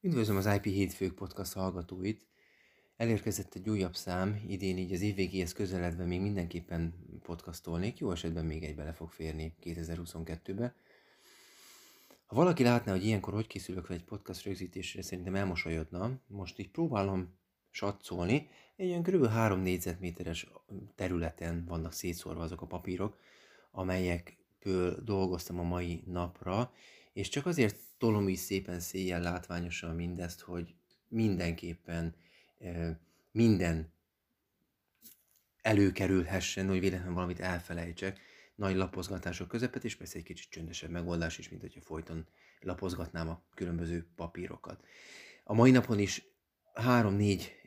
Üdvözlöm az IP Hétfők podcast hallgatóit! Elérkezett egy újabb szám, idén így az évvégéhez közeledve még mindenképpen podcastolnék, jó esetben még egy bele fog férni 2022-be. Ha valaki látná, hogy ilyenkor hogy készülök egy podcast rögzítésre, szerintem elmosolyodna. Most így próbálom satszolni, egy olyan kb. 3 négyzetméteres területen vannak szétszórva azok a papírok, amelyekből dolgoztam a mai napra, és csak azért tolom is szépen széjjel látványosan mindezt, hogy mindenképpen minden előkerülhessen, hogy véletlenül valamit elfelejtsek, nagy lapozgatások közepet, és persze egy kicsit csöndesebb megoldás is, mint hogyha folyton lapozgatnám a különböző papírokat. A mai napon is három-négy,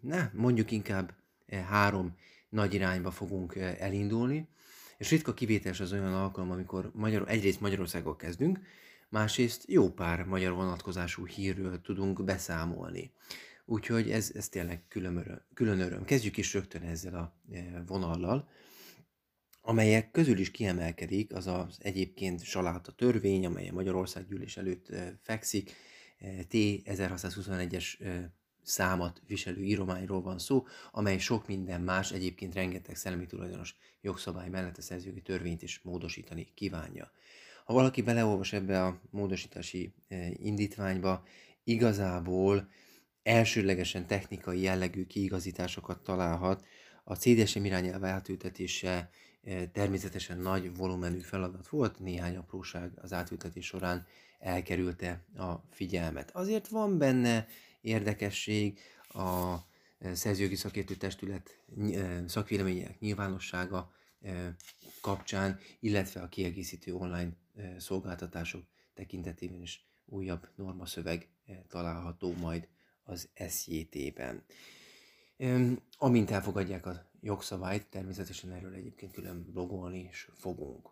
ne, mondjuk inkább három nagy irányba fogunk elindulni, és ritka kivételes az olyan alkalom, amikor Magyar, egyrészt Magyarországgal kezdünk, másrészt jó pár magyar vonatkozású hírről tudunk beszámolni. Úgyhogy ez, ez tényleg külön öröm, külön öröm. Kezdjük is rögtön ezzel a e, vonallal, amelyek közül is kiemelkedik az az egyébként saláta törvény, amely a Magyarország gyűlés előtt e, fekszik, e, T1621-es számat viselő írományról van szó, amely sok minden más, egyébként rengeteg szellemi tulajdonos jogszabály mellett a szerzőgi törvényt is módosítani kívánja. Ha valaki beleolvas ebbe a módosítási e, indítványba, igazából elsőlegesen technikai jellegű kiigazításokat találhat. A CDSM irányelv átültetése e, természetesen nagy volumenű feladat volt, néhány apróság az átültetés során elkerülte a figyelmet. Azért van benne érdekesség, a e, szerzőjogi szakértő testület szakvélemények nyilvánossága kapcsán, illetve a kiegészítő online szolgáltatások tekintetében is újabb normaszöveg található majd az SJT-ben. Amint elfogadják a jogszabályt, természetesen erről egyébként külön blogolni is fogunk.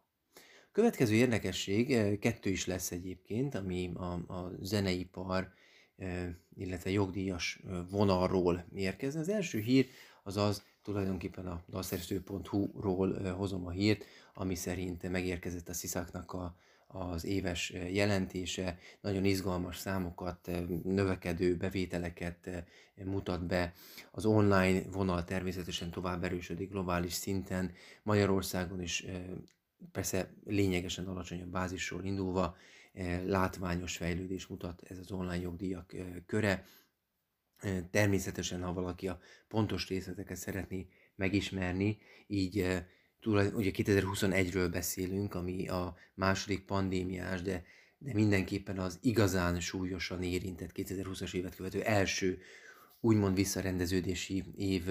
Következő érdekesség, kettő is lesz egyébként, ami a, a zeneipar, illetve jogdíjas vonalról érkezne. Az első hír az az, tulajdonképpen a dalszerző.hu-ról hozom a hírt, ami szerint megérkezett a Sziszáknak a, az éves jelentése, nagyon izgalmas számokat, növekedő bevételeket mutat be. Az online vonal természetesen tovább erősödik globális szinten, Magyarországon is persze lényegesen alacsonyabb bázisról indulva, látványos fejlődés mutat ez az online jogdíjak köre. Természetesen, ha valaki a pontos részleteket szeretné megismerni, így ugye 2021-ről beszélünk, ami a második pandémiás, de, de mindenképpen az igazán súlyosan érintett 2020-as évet követő első úgymond visszarendeződési év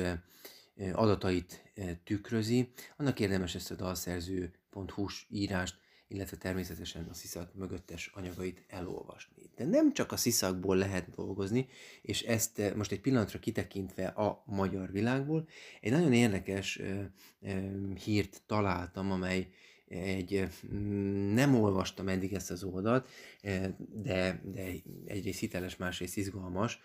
adatait tükrözi. Annak érdemes ezt a dalszerző.hu írást illetve természetesen a sziszak mögöttes anyagait elolvasni. De nem csak a sziszakból lehet dolgozni, és ezt eh, most egy pillanatra kitekintve a magyar világból, egy nagyon érdekes ö, ö, hírt találtam, amely egy, nem olvastam eddig ezt az oldalt, de, de egyrészt hiteles, másrészt izgalmas,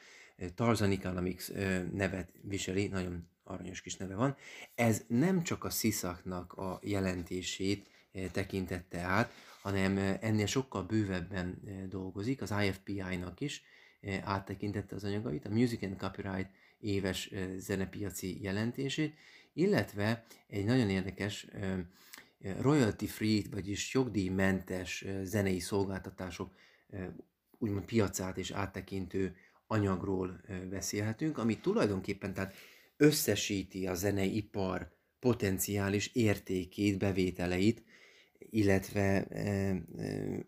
Tarzan Economics nevet viseli, nagyon aranyos kis neve van. Ez nem csak a sziszaknak a jelentését Eh, tekintette át, hanem eh, ennél sokkal bővebben eh, dolgozik, az IFPI-nak is áttekintette az anyagait, a Music and Copyright éves zenepiaci jelentését, illetve egy nagyon érdekes royalty free, vagyis jogdíjmentes zenei szolgáltatások úgymond piacát és áttekintő anyagról beszélhetünk, ami tulajdonképpen tehát összesíti a zeneipar potenciális értékét, bevételeit, illetve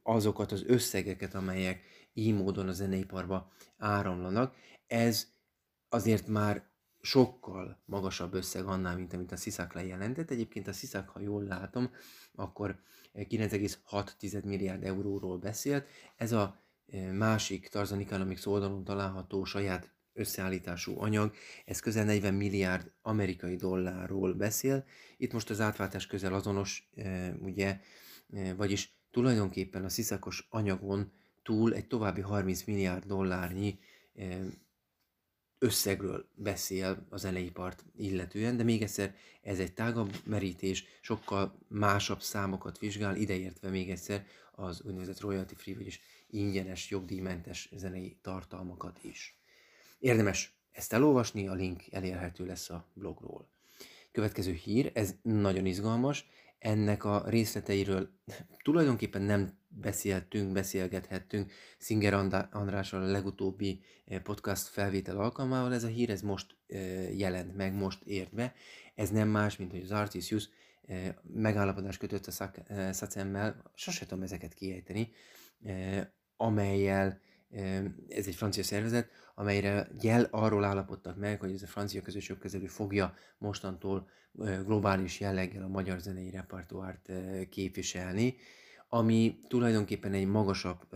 azokat az összegeket, amelyek így módon a zeneiparba áramlanak. Ez azért már sokkal magasabb összeg annál, mint amit a Sziszák lejelentett. Egyébként a Sziszák, ha jól látom, akkor 9,6 milliárd euróról beszélt. Ez a másik Tarzan Economics oldalon található saját összeállítású anyag, ez közel 40 milliárd amerikai dollárról beszél. Itt most az átváltás közel azonos, e, ugye, e, vagyis tulajdonképpen a sziszakos anyagon túl egy további 30 milliárd dollárnyi e, összegről beszél az zeneipart illetően, de még egyszer ez egy tágabb merítés, sokkal másabb számokat vizsgál, ideértve még egyszer az úgynevezett royalty free, vagyis ingyenes, jogdíjmentes zenei tartalmakat is. Érdemes ezt elolvasni, a link elérhető lesz a blogról. Következő hír, ez nagyon izgalmas, ennek a részleteiről tulajdonképpen nem beszéltünk, beszélgethettünk Szinger Andrással a legutóbbi eh, podcast felvétel alkalmával. Ez a hír, ez most eh, jelent meg, most ért be. Ez nem más, mint hogy az Artisius eh, megállapodás kötött a Szacemmel, sose tudom ezeket kiejteni, amelyel ez egy francia szervezet, amelyre jel arról állapodtak meg, hogy ez a francia közösség kezelő fogja mostantól globális jelleggel a magyar zenei repertoárt képviselni, ami tulajdonképpen egy magasabb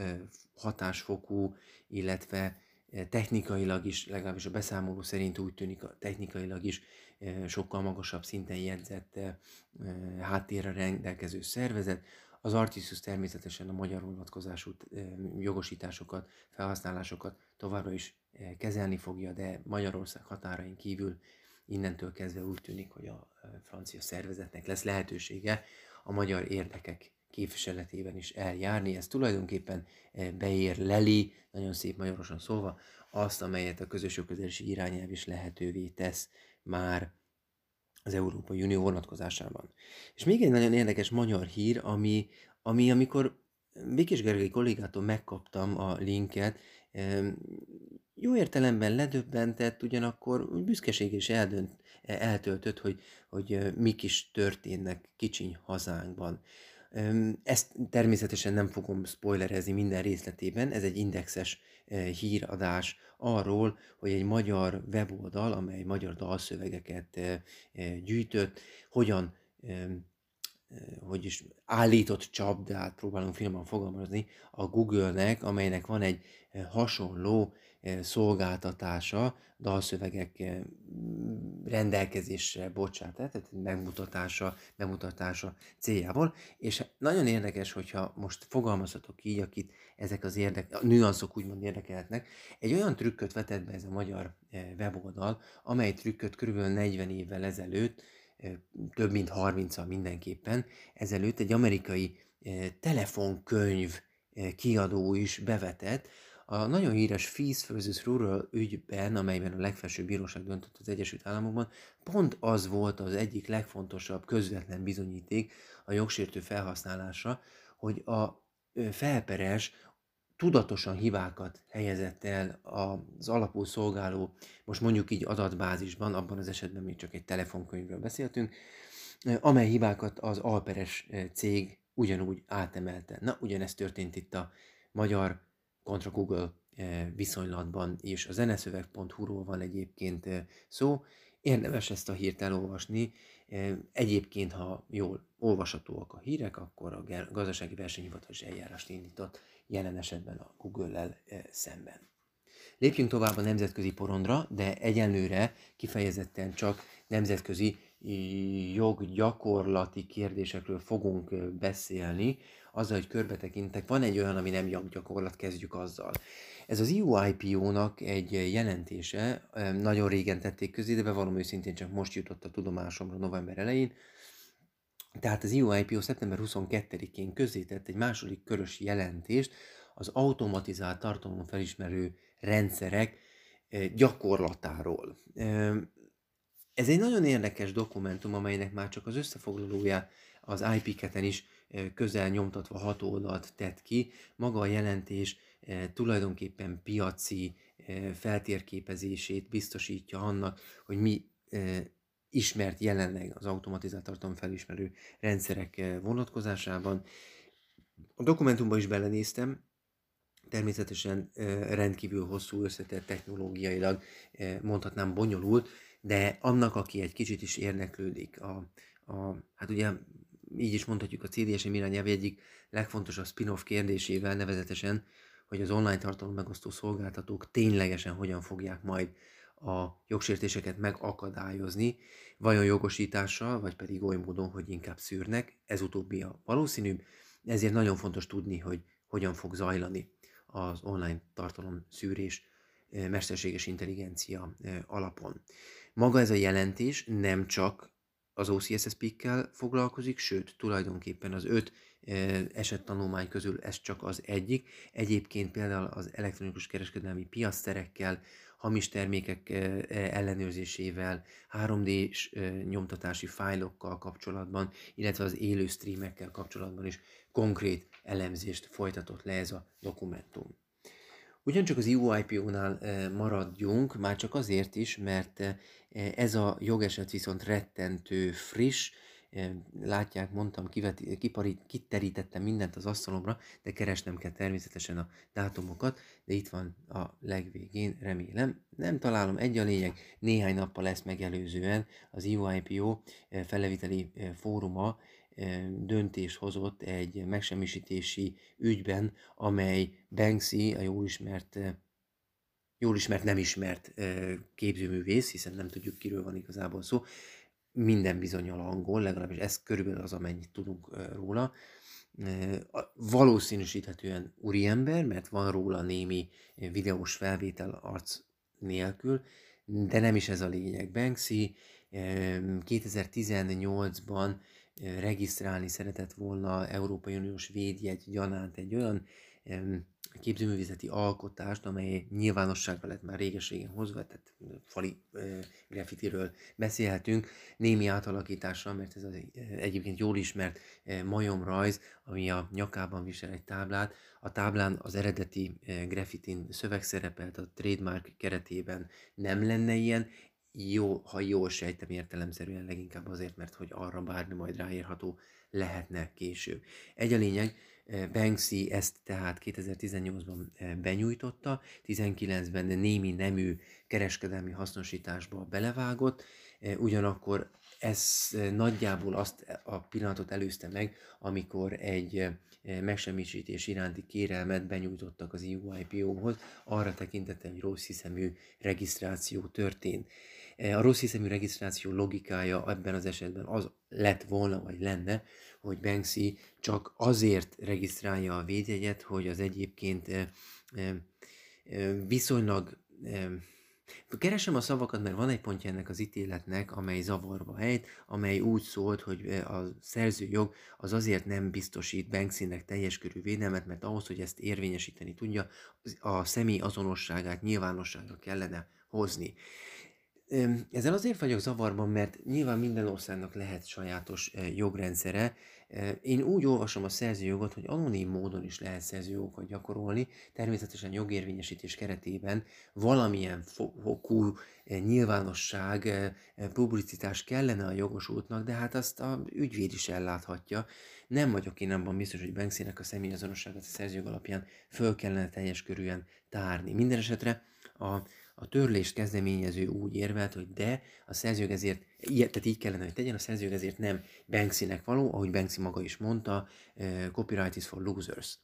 hatásfokú, illetve technikailag is, legalábbis a beszámoló szerint úgy tűnik, technikailag is sokkal magasabb szinten jegyzett háttérre rendelkező szervezet, az Artisus természetesen a magyar vonatkozású jogosításokat, felhasználásokat továbbra is kezelni fogja, de Magyarország határain kívül innentől kezdve úgy tűnik, hogy a francia szervezetnek lesz lehetősége a magyar érdekek képviseletében is eljárni. Ez tulajdonképpen beér leli, nagyon szép magyarosan szólva, azt, amelyet a közös jogközelési irányelv is lehetővé tesz már az Európai Unió vonatkozásában. És még egy nagyon érdekes magyar hír, ami, ami amikor Békés Gergely kollégától megkaptam a linket, jó értelemben ledöbbentett, ugyanakkor büszkeség is eldönt, eltöltött, hogy, hogy mik is történnek kicsiny hazánkban. Ezt természetesen nem fogom spoilerezni minden részletében, ez egy indexes híradás arról, hogy egy magyar weboldal, amely magyar dalszövegeket gyűjtött, hogyan hogy is állított csapdát, próbálunk finoman fogalmazni, a Google-nek, amelynek van egy hasonló szolgáltatása, dalszövegek rendelkezésre bocsát, tehát megmutatása, bemutatása céljából, és nagyon érdekes, hogyha most fogalmazhatok így, akit ezek az érdek, a nüanszok úgymond érdekelhetnek, egy olyan trükköt vetett be ez a magyar weboldal, amely trükköt kb. 40 évvel ezelőtt, több mint 30-al mindenképpen, ezelőtt egy amerikai telefonkönyv kiadó is bevetett, a nagyon híres Fees vs. Rural ügyben, amelyben a legfelsőbb bíróság döntött az Egyesült Államokban, pont az volt az egyik legfontosabb közvetlen bizonyíték a jogsértő felhasználása, hogy a felperes tudatosan hibákat helyezett el az alapul szolgáló, most mondjuk így adatbázisban, abban az esetben még csak egy telefonkönyvről beszéltünk, amely hibákat az alperes cég ugyanúgy átemelte. Na, ugyanezt történt itt a magyar kontra Google eh, viszonylatban is. A zeneszöveg.hu-ról van egyébként eh, szó, érdemes ezt a hírt elolvasni. Eh, egyébként, ha jól olvashatóak a hírek, akkor a gazdasági versenyhivatalos eljárást indított jelen esetben a Google-lel szemben. Lépjünk tovább a nemzetközi porondra, de egyenlőre kifejezetten csak nemzetközi joggyakorlati kérdésekről fogunk beszélni, azzal, hogy körbetekintek, van egy olyan, ami nem joggyakorlat, kezdjük azzal. Ez az EU-IPO-nak egy jelentése, nagyon régen tették közé, de bevallom őszintén csak most jutott a tudomásomra november elején, tehát az EU-IPO szeptember 22-én közzétett egy második körös jelentést az automatizált tartalomfelismerő rendszerek gyakorlatáról. Ez egy nagyon érdekes dokumentum, amelynek már csak az összefoglalója az IP-keten is közel nyomtatva hat oldalt tett ki. Maga a jelentés tulajdonképpen piaci feltérképezését biztosítja annak, hogy mi ismert jelenleg az automatizált tartalomfelismerő rendszerek vonatkozásában. A dokumentumban is belenéztem, természetesen rendkívül hosszú összetett technológiailag, mondhatnám bonyolult, de annak, aki egy kicsit is érdeklődik, a, a, hát ugye így is mondhatjuk a CDSM irányelv egyik legfontosabb spin-off kérdésével, nevezetesen, hogy az online tartalom megosztó szolgáltatók ténylegesen hogyan fogják majd a jogsértéseket megakadályozni, vajon jogosítással, vagy pedig oly módon, hogy inkább szűrnek, ez utóbbi a valószínűbb, ezért nagyon fontos tudni, hogy hogyan fog zajlani az online tartalom szűrés mesterséges intelligencia alapon. Maga ez a jelentés nem csak az OCSS pikkel foglalkozik, sőt, tulajdonképpen az öt esettanulmány közül ez csak az egyik. Egyébként például az elektronikus kereskedelmi piaszterekkel, hamis termékek ellenőrzésével, 3D-s nyomtatási fájlokkal kapcsolatban, illetve az élő streamekkel kapcsolatban is konkrét elemzést folytatott le ez a dokumentum. Ugyancsak az EUIPO-nál maradjunk, már csak azért is, mert ez a jogeset viszont rettentő friss, látják, mondtam, kiveti, kiparít, kiterítettem mindent az asztalomra, de keresnem kell természetesen a dátumokat, de itt van a legvégén, remélem. Nem találom, egy a lényeg, néhány nappal lesz megelőzően az EUIPO feleviteli fóruma döntés hozott egy megsemmisítési ügyben, amely Banksy, a jól ismert jól ismert, nem ismert képzőművész, hiszen nem tudjuk, kiről van igazából szó, minden bizonyal angol, legalábbis ez körülbelül az, amennyit tudunk róla. Valószínűsíthetően úriember, mert van róla némi videós felvétel arc nélkül, de nem is ez a lényeg. Banksy 2018-ban regisztrálni szeretett volna Európai Uniós védjegy gyanánt egy olyan képzőművészeti alkotást, amely nyilvánosságra lett már réges-régen hozva, tehát fali graffitiről beszélhetünk, némi átalakítással, mert ez az egyébként jól ismert majomrajz, ami a nyakában visel egy táblát. A táblán az eredeti graffitin szöveg szerepelt, a trademark keretében nem lenne ilyen, jó, ha jól sejtem értelemszerűen leginkább azért, mert hogy arra bármi majd ráírható lehetne később. Egy a lényeg, Banksy ezt tehát 2018-ban benyújtotta, 19-ben némi nemű kereskedelmi hasznosításba belevágott, ugyanakkor ez nagyjából azt a pillanatot előzte meg, amikor egy megsemmisítés iránti kérelmet benyújtottak az EUIPO-hoz, arra tekintettel, hogy rossz hiszemű regisztráció történt. A rossz hiszemű regisztráció logikája ebben az esetben az lett volna, vagy lenne, hogy Banksy csak azért regisztrálja a védjegyet, hogy az egyébként viszonylag Keresem a szavakat, mert van egy pontja ennek az ítéletnek, amely zavarba helyt, amely úgy szólt, hogy a szerzőjog az azért nem biztosít Banksynek teljes körű védelmet, mert ahhoz, hogy ezt érvényesíteni tudja, a személy azonosságát nyilvánosságra kellene hozni. Ezzel azért vagyok zavarban, mert nyilván minden országnak lehet sajátos jogrendszere. Én úgy olvasom a szerzőjogot, hogy anonim módon is lehet szerzőjogokat gyakorolni, természetesen jogérvényesítés keretében valamilyen fokú nyilvánosság, publicitás kellene a jogosultnak, de hát azt a ügyvéd is elláthatja. Nem vagyok én abban biztos, hogy Banksynek a személyazonosságát a szerzőjog alapján föl kellene teljes körűen tárni. Minden esetre a a törlést kezdeményező úgy érvelt, hogy de a szerzők ezért, tehát így kellene, hogy tegyen, a szerzők ezért nem Banksynek való, ahogy Banksy maga is mondta, uh, copyright is for losers.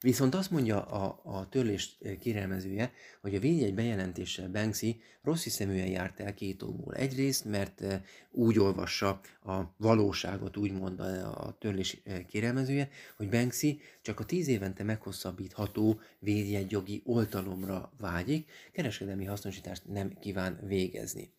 Viszont azt mondja a, a törlés kérelmezője, hogy a védjegy bejelentéssel Banksy rossz hiszeműen járt el két okból. Egyrészt, mert úgy olvassa a valóságot, úgy mondta a törlés kérelmezője, hogy Banksy csak a tíz évente meghosszabbítható védjegyjogi oltalomra vágyik, kereskedelmi hasznosítást nem kíván végezni.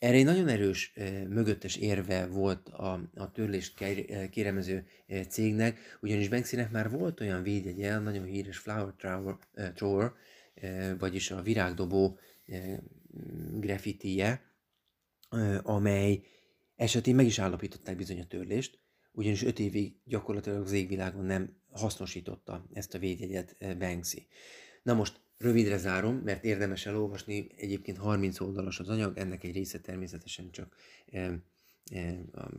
Erre egy nagyon erős mögöttes érve volt a, a törlést kéremező cégnek, ugyanis Banksynek már volt olyan védjegye, nagyon híres Flower Thrower, thrower vagyis a virágdobó graffitije, amely esetén meg is állapították bizony a törlést, ugyanis öt évig gyakorlatilag az égvilágon nem hasznosította ezt a védjegyet Banksy. Na most Rövidre zárom, mert érdemes elolvasni, egyébként 30 oldalas az anyag, ennek egy része természetesen csak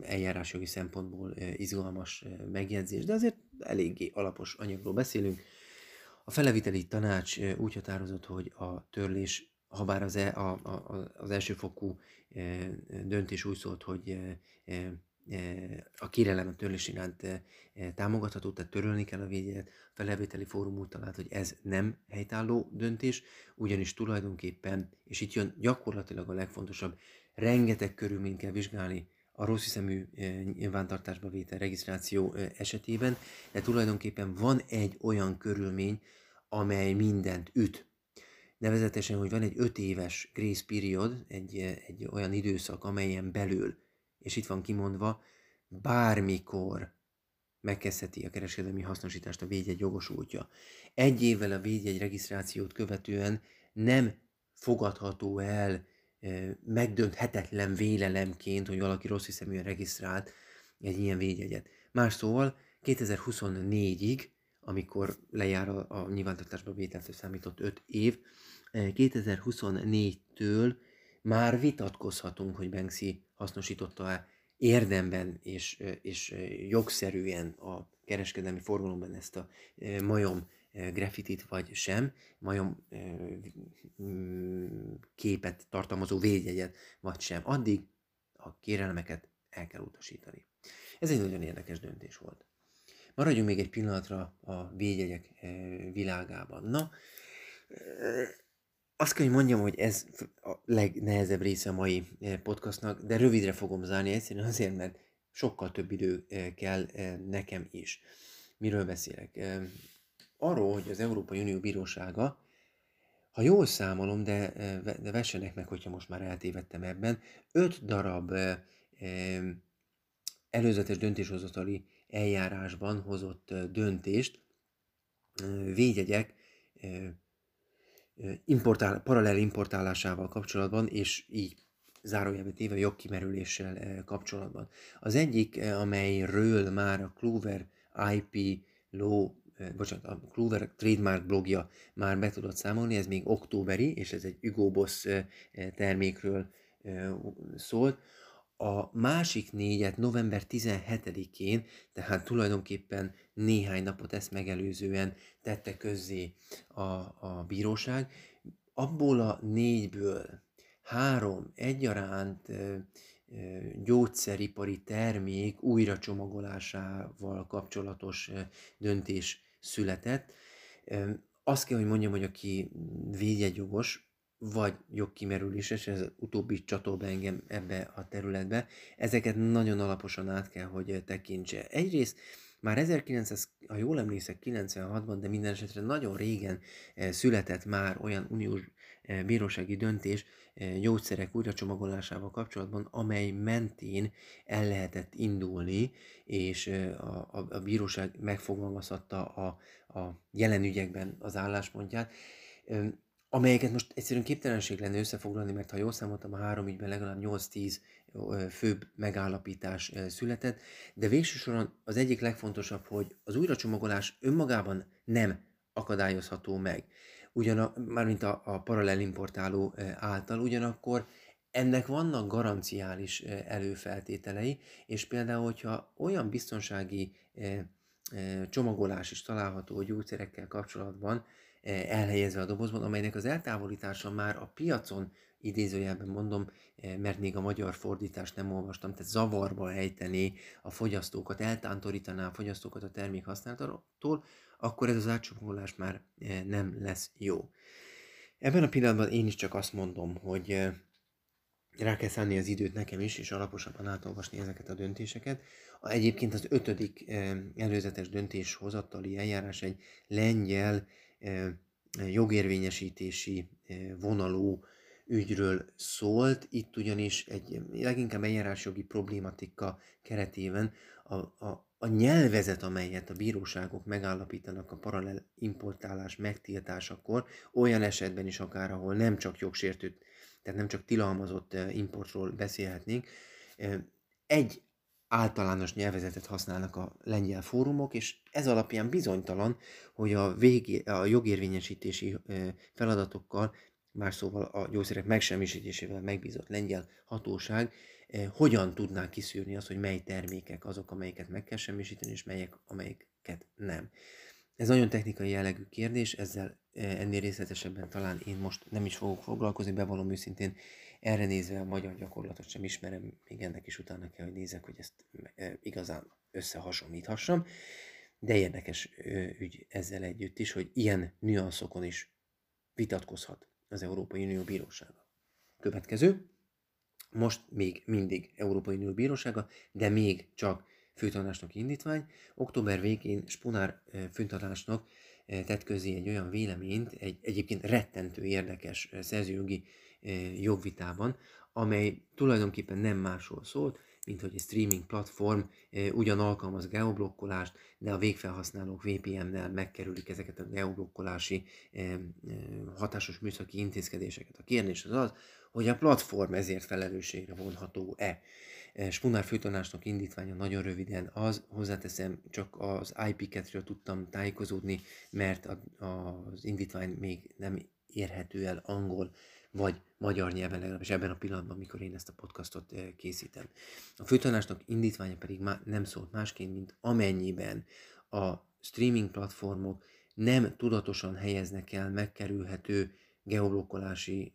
eljárásjogi szempontból izgalmas megjegyzés, de azért eléggé alapos anyagról beszélünk. A feleviteli tanács úgy határozott, hogy a törlés, ha bár az, e, a, a, az elsőfokú döntés úgy szólt, hogy a kérelem törlés iránt támogatható, tehát törölni kell a védjegyet. A felelvételi fórum úgy talált, hogy ez nem helytálló döntés, ugyanis tulajdonképpen, és itt jön gyakorlatilag a legfontosabb, rengeteg körülményt kell vizsgálni a rossz hiszemű nyilvántartásba vétel regisztráció esetében, de tulajdonképpen van egy olyan körülmény, amely mindent üt. Nevezetesen, hogy van egy öt éves grace period, egy, egy olyan időszak, amelyen belül és itt van kimondva, bármikor megkezdheti a kereskedelmi hasznosítást a védjegy jogosultja. Egy évvel a védjegy regisztrációt követően nem fogadható el megdönthetetlen vélelemként, hogy valaki rossz hiszeműen regisztrált egy ilyen védjegyet. Más szóval 2024-ig, amikor lejár a, a nyilvántartásba vételtől számított 5 év, 2024-től már vitatkozhatunk, hogy Banksy hasznosította-e érdemben és, és jogszerűen a kereskedelmi forgalomban ezt a majom graffitit vagy sem, majom képet tartalmazó védjegyet vagy sem. Addig a kérelmeket el kell utasítani. Ez egy nagyon érdekes döntés volt. Maradjunk még egy pillanatra a védjegyek világában. Na, azt kell, hogy mondjam, hogy ez a legnehezebb része a mai podcastnak, de rövidre fogom zárni egyszerűen azért, mert sokkal több idő kell nekem is. Miről beszélek? Arról, hogy az Európai Unió Bírósága, ha jól számolom, de, de vessenek meg, hogyha most már eltévedtem ebben, öt darab előzetes döntéshozatali eljárásban hozott döntést védjegyek importál, paralel importálásával kapcsolatban, és így zárójelbe téve jogkimerüléssel kapcsolatban. Az egyik, amelyről már a Clover IP Law, bocsánat, a Clover Trademark blogja már be tudott számolni, ez még októberi, és ez egy Hugo Boss termékről szólt. A másik négyet november 17-én, tehát tulajdonképpen néhány napot ezt megelőzően tette közzé a, a bíróság. Abból a négyből három egyaránt gyógyszeripari termék újra csomagolásával kapcsolatos döntés született. Azt kell, hogy mondjam, hogy aki védjegyjogos, vagy jogkimerüléses, ez utóbbi csatol engem ebbe a területbe, ezeket nagyon alaposan át kell, hogy tekintse. Egyrészt már 1900, ha jól emlékszek, 96-ban, de minden esetre nagyon régen eh, született már olyan uniós eh, bírósági döntés eh, gyógyszerek újracsomagolásával kapcsolatban, amely mentén el lehetett indulni, és a, a, a bíróság megfogalmazhatta a, a jelen ügyekben az álláspontját amelyeket most egyszerűen képtelenség lenne összefoglalni, mert ha jól számoltam, a három ügyben legalább 8-10 főbb megállapítás született, de végső soron az egyik legfontosabb, hogy az újracsomagolás önmagában nem akadályozható meg. Ugyan, mármint a, a paralel importáló által, ugyanakkor ennek vannak garanciális előfeltételei, és például, hogyha olyan biztonsági csomagolás is található a gyógyszerekkel kapcsolatban, elhelyezve a dobozban, amelynek az eltávolítása már a piacon idézőjelben mondom, mert még a magyar fordítást nem olvastam, tehát zavarba ejtené a fogyasztókat, eltántorítaná a fogyasztókat a termék használatától, akkor ez az átcsomagolás már nem lesz jó. Ebben a pillanatban én is csak azt mondom, hogy rá kell szállni az időt nekem is, és alaposabban átolvasni ezeket a döntéseket. Egyébként az ötödik előzetes döntéshozatali eljárás egy lengyel jogérvényesítési vonalú ügyről szólt. Itt ugyanis egy leginkább eljárásjogi problématika keretében a, a, a nyelvezet, amelyet a bíróságok megállapítanak a paralel importálás megtiltásakor, olyan esetben is akár, ahol nem csak jogsértőt, tehát nem csak tilalmazott importról beszélhetnénk, egy általános nyelvezetet használnak a lengyel fórumok, és ez alapján bizonytalan, hogy a, végé, a jogérvényesítési feladatokkal, más szóval a gyógyszerek megsemmisítésével megbízott lengyel hatóság hogyan tudná kiszűrni azt, hogy mely termékek azok, amelyeket meg kell semmisíteni, és melyek, amelyeket nem. Ez nagyon technikai jellegű kérdés, ezzel ennél részletesebben talán én most nem is fogok foglalkozni, bevallom őszintén, erre nézve a magyar gyakorlatot sem ismerem, még ennek is utána kell, hogy nézek, hogy ezt igazán összehasonlíthassam. De érdekes ügy ezzel együtt is, hogy ilyen nüanszokon is vitatkozhat az Európai Unió Bírósága. Következő, most még mindig Európai Unió Bírósága, de még csak főtanásnak indítvány. Október végén Spunár főtanásnak tett közé egy olyan véleményt, egy egyébként rettentő érdekes szerzőjogi jogvitában, amely tulajdonképpen nem másról szólt, mint hogy egy streaming platform ugyan alkalmaz geoblokkolást, de a végfelhasználók VPN-nel megkerülik ezeket a geoblokkolási hatásos műszaki intézkedéseket. A kérdés az az, hogy a platform ezért felelősségre vonható-e. Spunár főtanásnak indítványa nagyon röviden az, hozzáteszem, csak az IP-ketről tudtam tájékozódni, mert az indítvány még nem érhető el angol vagy magyar nyelven legalábbis ebben a pillanatban, amikor én ezt a podcastot eh, készítem. A főtanásnak indítványa pedig nem szólt másként, mint amennyiben a streaming platformok nem tudatosan helyeznek el megkerülhető geoblokkolási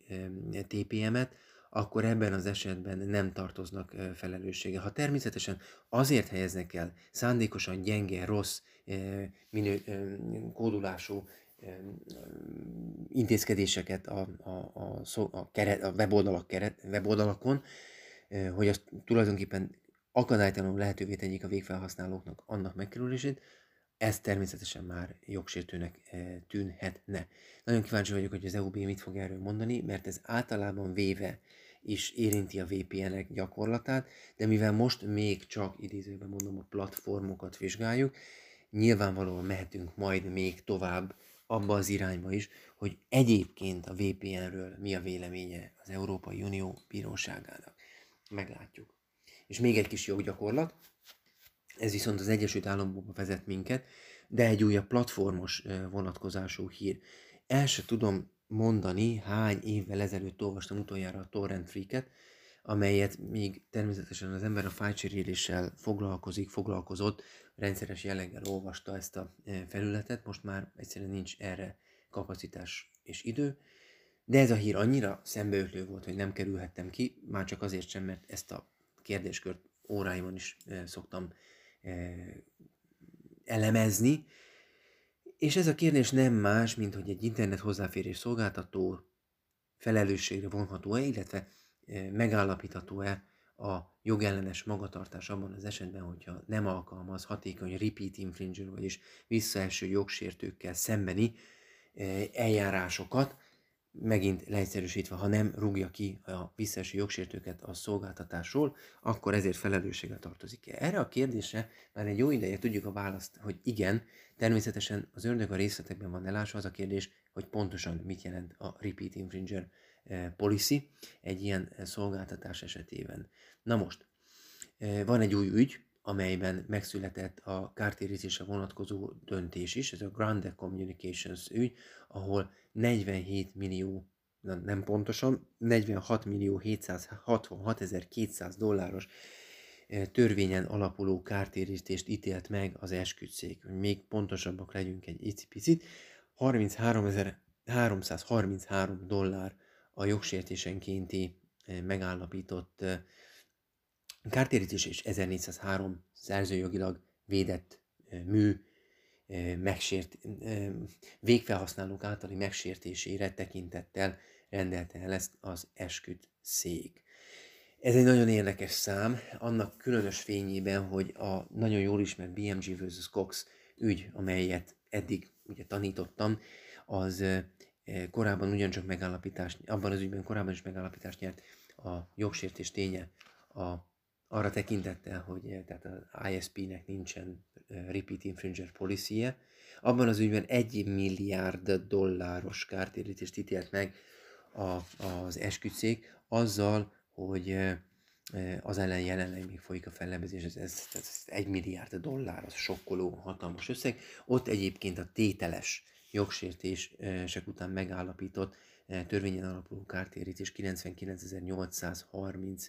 TPM-et, akkor ebben az esetben nem tartoznak felelőssége. Ha természetesen azért helyeznek el szándékosan gyenge, rossz minő, kódulású intézkedéseket a, a, a, a, keret, a weboldalak keret, weboldalakon, hogy azt tulajdonképpen akadálytalanul lehetővé tegyék a végfelhasználóknak annak megkerülését, ez természetesen már jogsértőnek tűnhetne. Nagyon kíváncsi vagyok, hogy az EUB mit fog erről mondani, mert ez általában véve is érinti a VPN-ek gyakorlatát, de mivel most még csak idézőben mondom a platformokat vizsgáljuk, nyilvánvalóan mehetünk majd még tovább abba az irányba is, hogy egyébként a VPN-ről mi a véleménye az Európai Unió bíróságának. Meglátjuk. És még egy kis joggyakorlat, ez viszont az Egyesült Államokba vezet minket, de egy újabb platformos vonatkozású hír. El se tudom mondani, hány évvel ezelőtt olvastam utoljára a Torrent Freaket, amelyet még természetesen az ember a fájcseréléssel foglalkozik, foglalkozott, rendszeres jelleggel olvasta ezt a felületet, most már egyszerűen nincs erre kapacitás és idő, de ez a hír annyira szembeötlő volt, hogy nem kerülhettem ki, már csak azért sem, mert ezt a kérdéskört óráimon is szoktam elemezni, és ez a kérdés nem más, mint hogy egy internet hozzáférés szolgáltató felelősségre vonható-e, illetve megállapítható-e a jogellenes magatartás abban az esetben, hogyha nem alkalmaz hatékony repeat infringer, vagyis visszaeső jogsértőkkel szembeni eljárásokat, megint leegyszerűsítve, ha nem rúgja ki a visszaeső jogsértőket a szolgáltatásról, akkor ezért felelősséggel tartozik-e? Erre a kérdésre már egy jó ideje tudjuk a választ, hogy igen, természetesen az ördög a részletekben van elásva, az a kérdés, hogy pontosan mit jelent a repeat infringer Eh, policy egy ilyen eh, szolgáltatás esetében. Na most, eh, van egy új ügy, amelyben megszületett a kártérítésre vonatkozó döntés is, ez a Grande Communications ügy, ahol 47 millió, nem pontosan, 46 millió 766 200 dolláros törvényen alapuló kártérítést ítélt meg az esküdszék. Még pontosabbak legyünk egy picit, 33 333 dollár a jogsértésenkénti eh, megállapított eh, kártérítés és 1403 szerzőjogilag védett mű megsért, végfelhasználók általi megsértésére tekintettel rendelte el ezt az esküt szék. Ez egy nagyon érdekes szám, annak különös fényében, hogy a nagyon jól ismert BMG vs. Cox ügy, amelyet eddig ugye tanítottam, az korábban ugyancsak megállapítást, abban az ügyben korábban is megállapítást nyert a jogsértés ténye a, arra tekintettel, hogy eh, tehát az ISP-nek nincsen eh, repeat infringer policy -e. Abban az ügyben egy milliárd dolláros kártérítést ítélt meg a, az esküdszék azzal, hogy az ellen jelenleg még folyik a fellebezés, ez, ez, ez egy milliárd dollár, az sokkoló, hatalmas összeg. Ott egyébként a tételes jogsértések után megállapított eh, törvényen alapuló kártérítés 99.830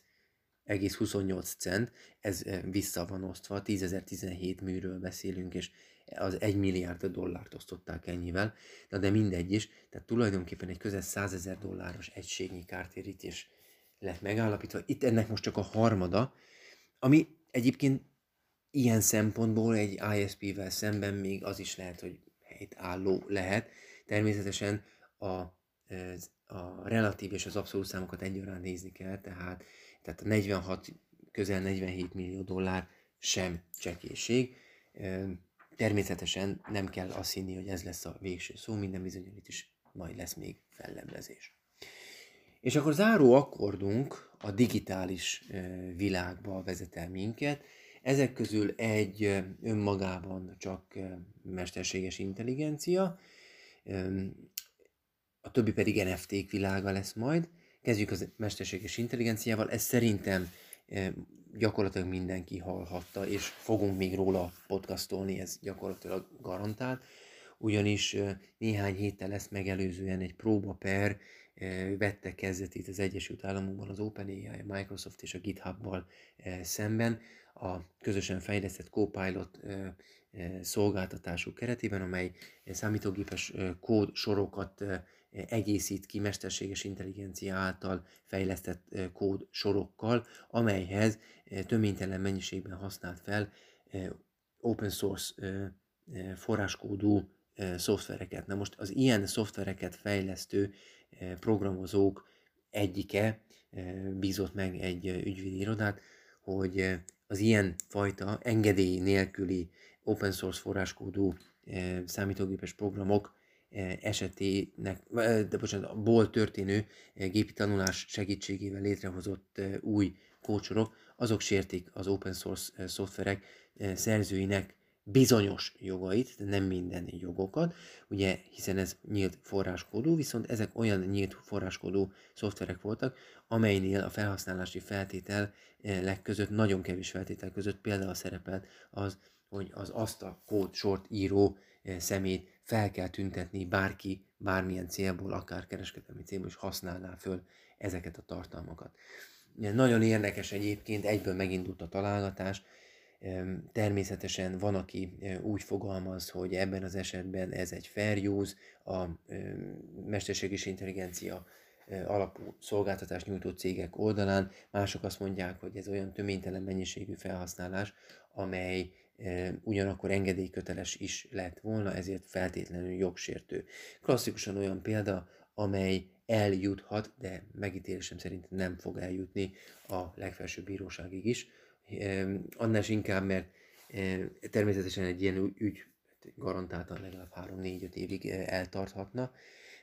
egész 28 cent, ez vissza van osztva, 10.017 műről beszélünk, és az 1 milliárd dollárt osztották ennyivel, de, de mindegy is, tehát tulajdonképpen egy közel 100 ezer dolláros egységnyi kártérítés lett megállapítva. Itt ennek most csak a harmada, ami egyébként ilyen szempontból egy ISP-vel szemben még az is lehet, hogy álló lehet. Természetesen a, a relatív és az abszolút számokat egyaránt nézni kell, tehát, tehát a 46, közel 47 millió dollár sem csekészség. Természetesen nem kell azt hinni, hogy ez lesz a végső szó, minden bizonyos itt is majd lesz még felleblezés. És akkor záró akkordunk a digitális világba vezet el minket. Ezek közül egy önmagában csak mesterséges intelligencia, a többi pedig NFT-k világa lesz majd. Kezdjük az mesterséges intelligenciával. Ez szerintem gyakorlatilag mindenki hallhatta, és fogunk még róla podcastolni, ez gyakorlatilag garantált, ugyanis néhány héttel ezt megelőzően egy próbaper vette kezdetét az Egyesült Államokban az OpenAI, Microsoft és a GitHub-val szemben a közösen fejlesztett Copilot szolgáltatásuk keretében, amely számítógépes kód sorokat egészít ki mesterséges intelligencia által fejlesztett kód sorokkal, amelyhez töménytelen mennyiségben használt fel open source forráskódú szoftvereket. Na most az ilyen szoftvereket fejlesztő programozók egyike bízott meg egy ügyvédi irodát, hogy az ilyen fajta engedély nélküli open source forráskódú számítógépes programok esetének, de bocsánat, ból történő gépi tanulás segítségével létrehozott új kócsorok, azok sértik az open source szoftverek szerzőinek bizonyos jogait, de nem minden jogokat, ugye, hiszen ez nyílt forráskódú, viszont ezek olyan nyílt forráskódú szoftverek voltak, amelynél a felhasználási feltétel legközött, nagyon kevés feltétel között például szerepelt az, hogy az azt a kód sort író szemét fel kell tüntetni bárki, bármilyen célból, akár kereskedelmi célból is használná föl ezeket a tartalmakat. Nagyon érdekes egyébként, egyből megindult a találgatás, Természetesen van, aki úgy fogalmaz, hogy ebben az esetben ez egy fair use, a mesterséges intelligencia alapú szolgáltatást nyújtó cégek oldalán, mások azt mondják, hogy ez olyan töménytelen mennyiségű felhasználás, amely ugyanakkor engedélyköteles is lett volna, ezért feltétlenül jogsértő. Klasszikusan olyan példa, amely eljuthat, de megítélésem szerint nem fog eljutni a legfelsőbb bíróságig is, annál is inkább, mert természetesen egy ilyen ügy garantáltan legalább 3-4-5 évig eltarthatna.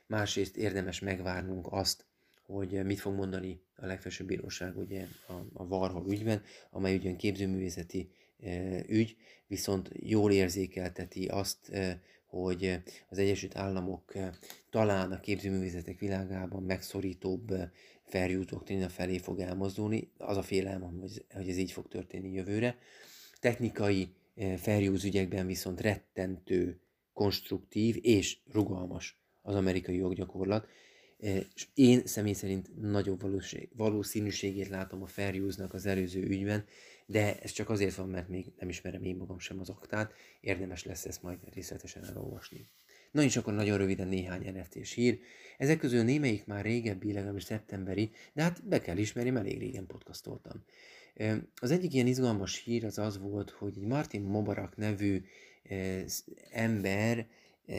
Másrészt érdemes megvárnunk azt, hogy mit fog mondani a legfelsőbb bíróság ugye a, a Varhol ügyben, amely ugyan képzőművészeti ügy, viszont jól érzékelteti azt, hogy az Egyesült Államok talán a képzőművészetek világában megszorítóbb fair use felé fog elmozdulni. Az a félelmem, hogy ez így fog történni jövőre. Technikai fair ügyekben viszont rettentő, konstruktív és rugalmas az amerikai joggyakorlat, és én személy szerint nagyobb valószínűségét látom a fair use-nak az előző ügyben, de ez csak azért van, mert még nem ismerem én magam sem az aktát, érdemes lesz ezt majd részletesen elolvasni. Na és akkor nagyon röviden néhány NFT-s hír. Ezek közül némelyik már régebbi, legalábbis szeptemberi, de hát be kell ismerni, mert elég régen podcastoltam. Az egyik ilyen izgalmas hír az az volt, hogy egy Martin Mobarak nevű ember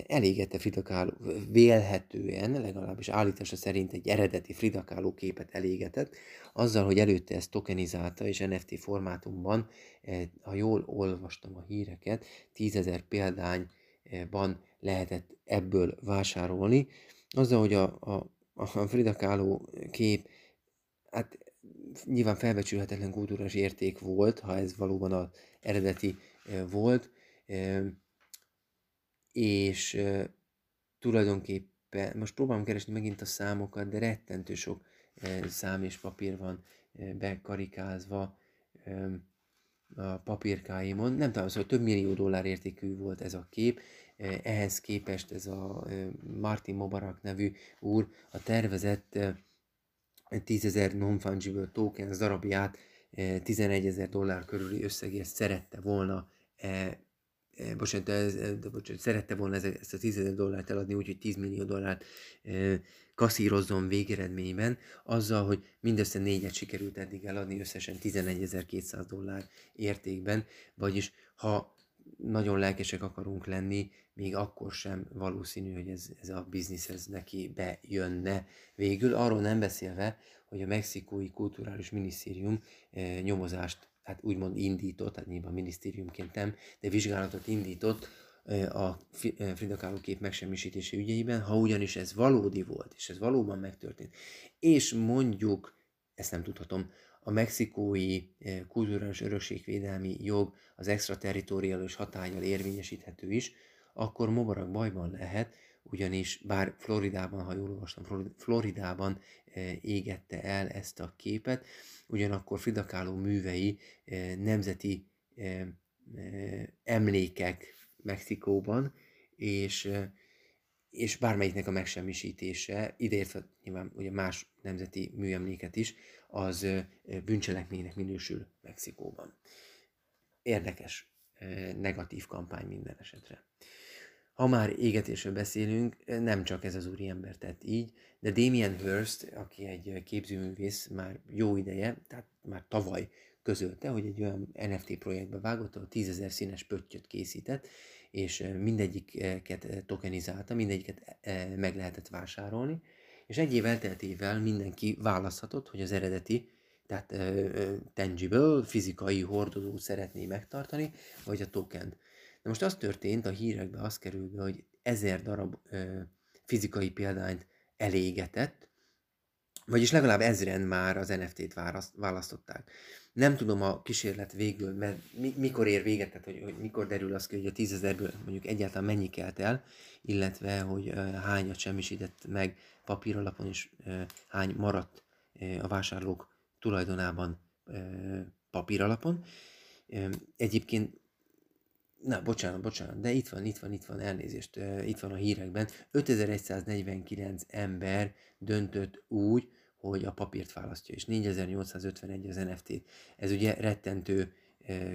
elégette Frida Kahlo, vélhetően, legalábbis állítása szerint egy eredeti Frida Kahlo képet elégetett, azzal, hogy előtte ezt tokenizálta, és NFT formátumban, ha jól olvastam a híreket, tízezer példányban lehetett ebből vásárolni. Azzal, hogy a, a, a Frida Kahlo kép, hát nyilván felbecsülhetetlen kulturális érték volt, ha ez valóban az eredeti volt, és tulajdonképpen, most próbálom keresni megint a számokat, de rettentő sok szám és papír van bekarikázva a papírkáimon. Nem tudom, szóval több millió dollár értékű volt ez a kép, ehhez képest ez a Martin Mobarak nevű úr a tervezett 10.000 non-fungible tokens darabját 11 ezer dollár körüli összegért szerette volna bocsánat, ez, de bocsánat, szerette volna ezt a 10 ezer dollárt eladni, úgyhogy 10 millió dollárt kaszírozzon végeredményben, azzal, hogy mindössze négyet sikerült eddig eladni, összesen 11.200 dollár értékben, vagyis ha nagyon lelkesek akarunk lenni, még akkor sem valószínű, hogy ez, ez a biznisz ez neki bejönne. Végül arról nem beszélve, hogy a mexikói kulturális minisztérium eh, nyomozást, hát úgymond indított, hát nyilván minisztériumként nem, de vizsgálatot indított a Frida Kahlo kép megsemmisítése ügyeiben, ha ugyanis ez valódi volt, és ez valóban megtörtént, és mondjuk, ezt nem tudhatom, a mexikói kulturális örökségvédelmi jog az extraterritoriális hatállyal érvényesíthető is, akkor Mubarak bajban lehet, ugyanis bár Floridában, ha jól olvastam, Floridában égette el ezt a képet, ugyanakkor Frida Kahlo művei nemzeti emlékek Mexikóban, és, és bármelyiknek a megsemmisítése, ideértve nyilván ugye más nemzeti műemléket is, az bűncselekménynek minősül Mexikóban. Érdekes, negatív kampány minden esetre. Ha már égetésről beszélünk, nem csak ez az úriember tett így, de Damien Hirst, aki egy képzőművész már jó ideje, tehát már tavaly közölte, hogy egy olyan NFT projektbe vágott, ahol tízezer színes pöttyöt készített, és mindegyiket tokenizálta, mindegyiket meg lehetett vásárolni, és egy év elteltével mindenki választhatott, hogy az eredeti, tehát tangible, fizikai hordozót szeretné megtartani, vagy a tokent. De most az történt, a hírekben az kerül be, hogy ezer darab ö, fizikai példányt elégetett, vagyis legalább ezren már az NFT-t választották. Nem tudom a kísérlet végül, mert mi, mikor ér véget, tehát hogy, hogy mikor derül az ki, hogy a tízezerből mondjuk egyáltalán mennyi kelt el, illetve hogy hányat semmisített meg papíralapon, és uh, hány maradt a vásárlók tulajdonában uh, papíralapon. Uh, egyébként Na, bocsánat, bocsánat, de itt van, itt van, itt van, elnézést, itt van a hírekben. 5149 ember döntött úgy, hogy a papírt választja, és 4851 az NFT-t. Ez ugye rettentő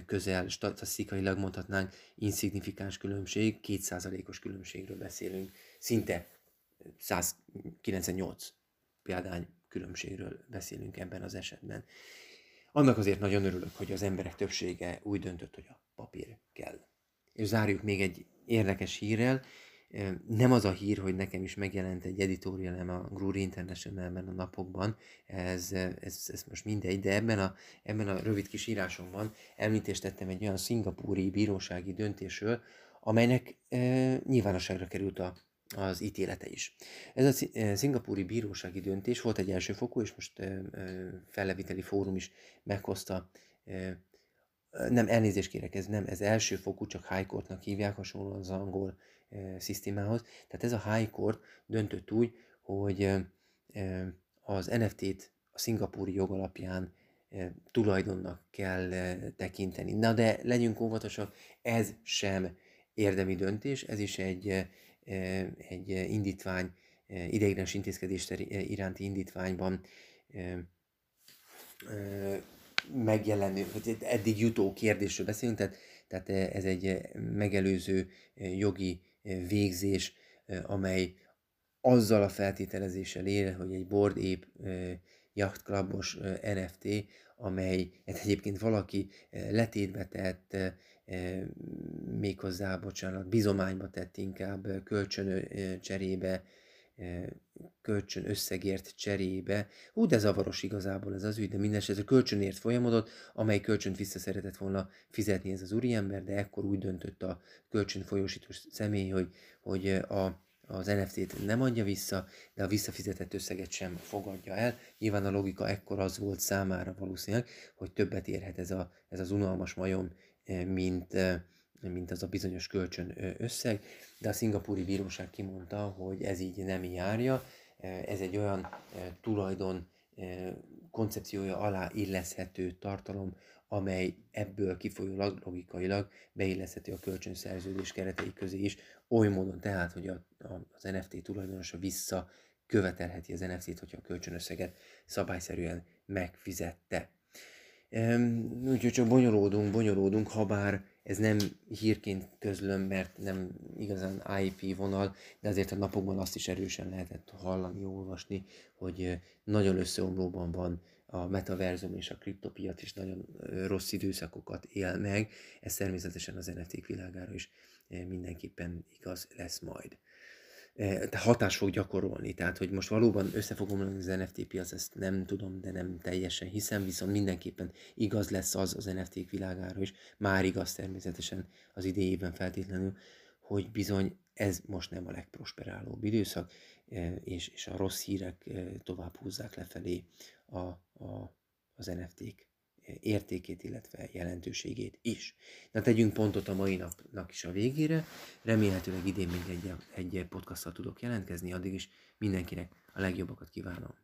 közel, statisztikailag mondhatnánk insignifikáns különbség, 2%-os különbségről beszélünk, szinte 198 példány különbségről beszélünk ebben az esetben. Annak azért nagyon örülök, hogy az emberek többsége úgy döntött, hogy a papír kell. És zárjuk még egy érdekes hírrel. Nem az a hír, hogy nekem is megjelent egy editorialem a Gruri International-ben a napokban, ez, ez, ez most mindegy, de ebben a, ebben a rövid kis írásomban említést tettem egy olyan szingapúri bírósági döntésről, amelynek e, nyilvánosságra került a, az ítélete is. Ez a szingapúri bírósági döntés volt egy elsőfokú, és most e, felleviteli fórum is meghozta e, nem, elnézést kérek, ez nem, ez első fokú, csak High Courtnak hívják, hasonlóan az angol e, szisztémához. Tehát ez a High Court döntött úgy, hogy e, az NFT-t a szingapúri jog alapján e, tulajdonnak kell e, tekinteni. Na de legyünk óvatosak, ez sem érdemi döntés, ez is egy, e, egy indítvány, e, ideiglenes intézkedés iránti indítványban e, e, megjelenő, hogy eddig jutó kérdésről beszélünk, tehát, tehát ez egy megelőző jogi végzés, amely azzal a feltételezéssel él, hogy egy Board Ape Yacht Clubos NFT, amely hát egyébként valaki letétbe tett, méghozzá, bocsánat, bizományba tett inkább kölcsön cserébe, kölcsön összegért cserébe. Hú, de zavaros igazából ez az ügy, de minden a kölcsönért folyamodott, amely kölcsönt vissza szeretett volna fizetni ez az úriember, de ekkor úgy döntött a kölcsön folyósítós személy, hogy, hogy a, az NFT-t nem adja vissza, de a visszafizetett összeget sem fogadja el. Nyilván a logika ekkor az volt számára valószínűleg, hogy többet érhet ez, a, ez az unalmas majom, mint, mint az a bizonyos kölcsön összeg, de a szingapúri bíróság kimondta, hogy ez így nem járja, ez egy olyan tulajdon koncepciója alá illeszhető tartalom, amely ebből kifolyólag logikailag beilleszhető a kölcsönszerződés keretei közé is, oly módon tehát, hogy a, a, az NFT tulajdonosa vissza követelheti az NFT-t, hogyha a kölcsönösszeget szabályszerűen megfizette. Úgyhogy csak bonyolódunk, bonyolódunk, ha bár ez nem hírként közlöm, mert nem igazán IP vonal, de azért a napokban azt is erősen lehetett hallani, olvasni, hogy nagyon összeomlóban van a metaverzum és a kriptopiac is nagyon rossz időszakokat él meg. Ez természetesen az NFT világára is mindenképpen igaz lesz majd hatás fog gyakorolni. Tehát, hogy most valóban össze fog omlani az NFT piac, ezt nem tudom, de nem teljesen hiszem, viszont mindenképpen igaz lesz az az NFT világára is, már igaz természetesen az idejében feltétlenül, hogy bizony ez most nem a legprosperálóbb időszak, és, és a rossz hírek tovább húzzák lefelé a, a, az NFT-k értékét, illetve jelentőségét is. Na tegyünk pontot a mai napnak is a végére. Remélhetőleg idén még egy, egy podcasttal tudok jelentkezni, addig is mindenkinek a legjobbakat kívánom.